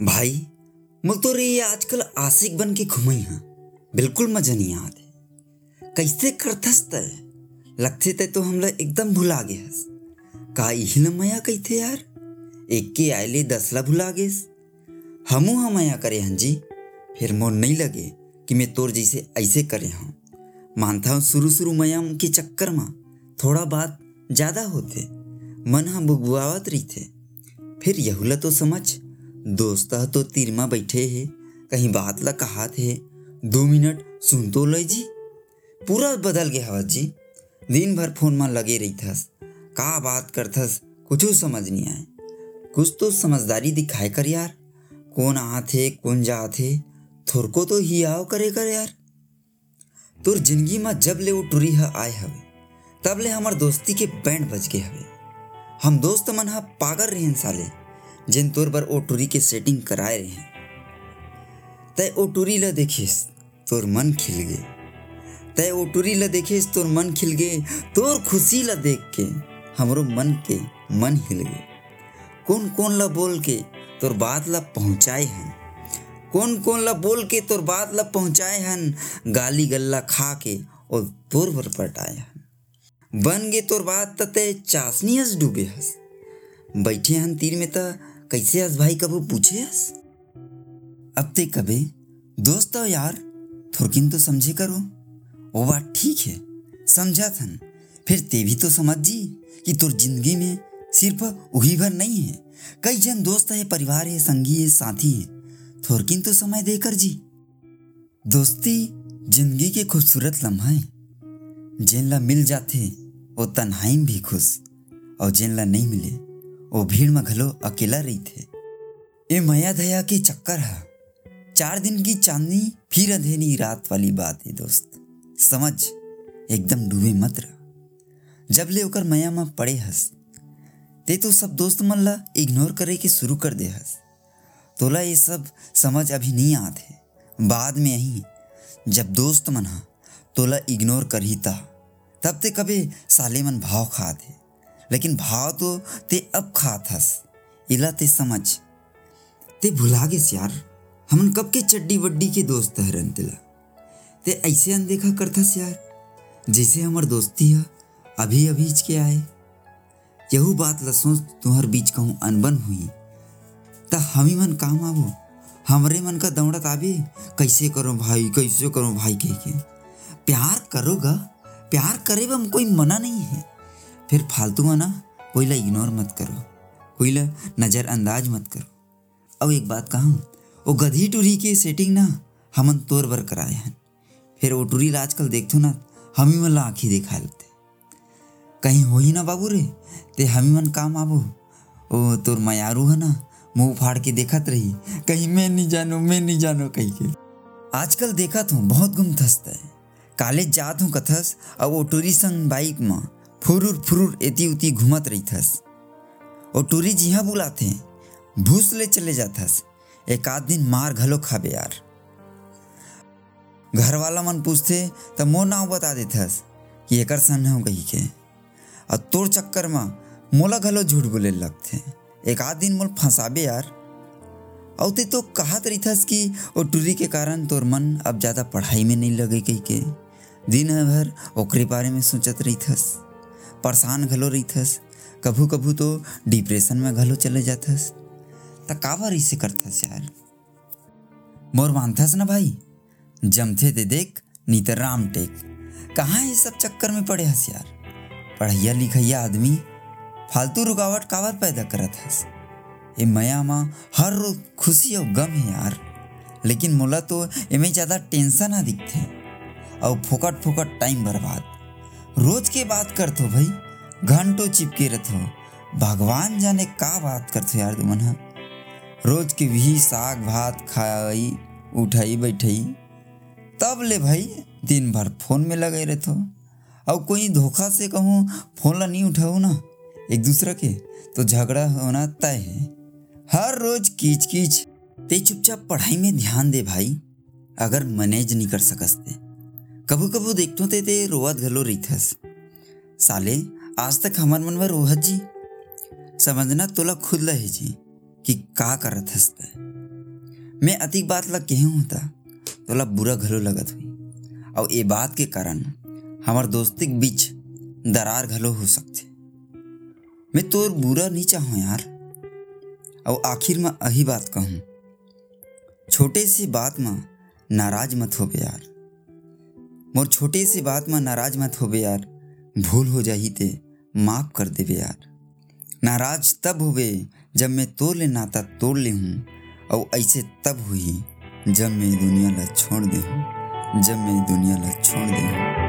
भाई, मुझ तो रे आजकल आशिक बन के घुमई हाँ। बिल्कुल मज़ा नहीं आते कैसे करथस तय लगते तय तो हमला एकदम भुला गे हस का इही ला मया कहते यार? एक के आयले दस ला भुला गेस हमू हम मया करे हन जी। फिर मोर नहीं लगे कि मैं तोर जैसे ऐसे करे हूँ। मानता हूँ शुरू शुरू मया के चक्कर में थोड़ा बात ज़्यादा होते। मन हाँ बुगुआवत रही थे। फिर यहुला तो समझ दोस्त तो तीर में बैठे है। कहीं बात ला कहा थे दो मिनट सुन तो ले जी। पूरा बदल गया हवा जी। दिन भर फ़ोन में लगे रही थस का बात करथस, कुछ समझ नहीं आए। कुछ तो समझदारी दिखाए कर यार। कौन आथे कौन जाथे थोरको तो ही आओ करे कर यार। तोर ज़िंदगी में जब ले वो टुरी ह आए हवे, तब ले हमार दोस्ती के बैंड बज गए हवे। हम दोस्त मन हा पागल रहें साले। जिन तोर बर ओ टूरी के सेटिंग कराए रहे तय ओ टूरी ला देखिस तोर मन खिल गे तय ओ टूरी ला देखिस तोर मन खिल गे तोर खुशी ला देख के हमरो मन के मन हिल गे कौन कौन ला बोल के तोर बात ला पहुँचाए हैं? कौन कौन ला बोल के तोर बात ला पहुँचाए हन गाली गल्ला खा के और तोर पर पटाए हन बन गे तोर बात तय चासनी हस डूबे हस। बैठे हन तीर में त कैसे हस भाई कबू पूछे हस अब ते कबे, दोस्त हो यार, थोरकिन तो समझे करो। वो बात ठीक है, समझा थन। फिर ते भी तो समझ जी कि तोर ज़िंदगी में सिर्फ़ वही भर नहीं है। कई जन दोस्त है, परिवार है, संगी है, साथी है। थोड़किन तो समय देकर जी। दोस्ती ज़िंदगी के खूबसूरत लम्हा है। जिन ला मिल जाते, वो तन्हाई भी खुश, और जिन ला नहीं मिले वो भीड़ में घलो अकेला रही थे ये मया दया के चक्कर है। चार दिन की चांदनी फिर अंधेरी रात वाली बात है दोस्त। समझ? एकदम डूबे मत रह। जब ले ओकर मया में पड़े हस। ते तो सब दोस्त मन ला इग्नोर करे के शुरू कर दे हस। तोला ये सब समझ अभी नहीं आते बाद में यही जब दोस्त मन हा, तोला इग्नोर कर ही ता। तब ते कभी साले मन भाव खाते लेकिन भाव तो ते अब खात हस। इला ते समझ। ते भुला गेस यार, हमन कब के चड्डी वड्डी के दोस्त हरन तेला। ते ऐसे अनदेखा करथस यार, जैसे हमर दोस्ती है अभी अभीज के आए। यहू बात ला सोच तुहर बीच कहूँ अनबन हुई। त हमी मन काम आबो हमरे मन का दौड़त आबे। कैसे करो भाई, कैसे करो भाई कह के। प्यार करोगा प्यार करे बम कोई मना नहीं है। फिर फालतू मना कोई ला इग्नोर मत करो कोई ला नज़रअंदाज मत करो। अब एक बात कहूँ, वो गधी टूरी के सेटिंग ना हमन तोर बर कराए हैं। फिर वो टूरी आजकल देखतो ना, हमी मन ला आँखी देखा लेते। कहीं हो ही ना बाबू रे, ते हमी मन काम आबो ओ तोर मयारू है ना, मुँह फाड़ के देखत रही, कहीं मैं नहीं जानो, मैं नहीं जानो कहीं के। आजकल देखत हूँ बहुत गुम थसता है। कॉलेज जात हूँ कथस, अब वो टूरी संग बाइक में फुरुर फुरुर एती उती घूमत रही थस और टूरी जिहा बुलाते भूस ले चले जाथस। एक आध दिन मार घलो खाबे यार। घर वाला मन पूछते तो मोर नाव बता देथस कि एकर सन हो कही के? और तोर चक्कर में मोला घलो झूठ बोले लगते एक आध दिन मोल फंसाबे यार। और ते तो कहत रहीथस कि वो टूरी के कारण तोर मन अब ज़्यादा पढ़ाई में नहीं लगे कही के? दिन भर ओकरे बारे में सोचत रहीथस। परेशान घलो रहीथस कभू कभू तो डिप्रेशन में घलो चले जाथस त काबर इसे करथस यार? मोर मानथस ना भाई? जमथे ते देख नी त राम टेक। कहाँ ये सब चक्कर में पड़े हस यार? पढ़ैया लिखैया आदमी, फालतू रुकावट काबर पैदा करत हस ए मया माँ हर रोज खुशी और गम है यार। लेकिन मोला तो एमे ज़्यादा टेंशन आ दिखते और फोकट फोकट टाइम बर्बाद। रोज के बात कर तो भाई। घंटों चिपके रथो भगवान जाने का बात कर तो यार तुमन हा रोज के भी साग भात खाई, उठाई, बैठाई। तब ले भाई, दिन भर फ़ोन में लगे रहते। और कोई धोखा से कहूँ, फ़ोन ला नहीं उठाऊ ना। एक दूसरा के तो झगड़ा होना तय है। हर रोज कीच कीच ते चुपचाप पढ़ाई में ध्यान दे भाई। अगर मैनेज नहीं कर सकते कभू कभू देखतो ते ते रोवत घलो रहीथस साले, आज तक हमार मन में रोहत जी? समझना तोला खुद लहे जी, कि का करत हस मैं अधिक बात ला केहू होता, तोला बुरा घलो लगत हुई. और ये बात के कारण हमार दोस्ती के बीच दरार घलो हो सकते. मैं तोर बुरा नहीं चाहूँ यार। और आखिर में अही बात कहूँ, छोटे सी बात में नाराज़ मत हो यार। मोर छोटे से बात में नाराज़ मत होबे यार। भूल हो जाही ते, माफ़ कर देबे यार। नाराज़ तब हुए जब मैं तोड़ ले नाता तोड़ ले हूँ, और ऐसे तब हुई जब मैं दुनिया ला छोड़ दे हूँ, जब मैं दुनिया ला छोड़ दे हूँ।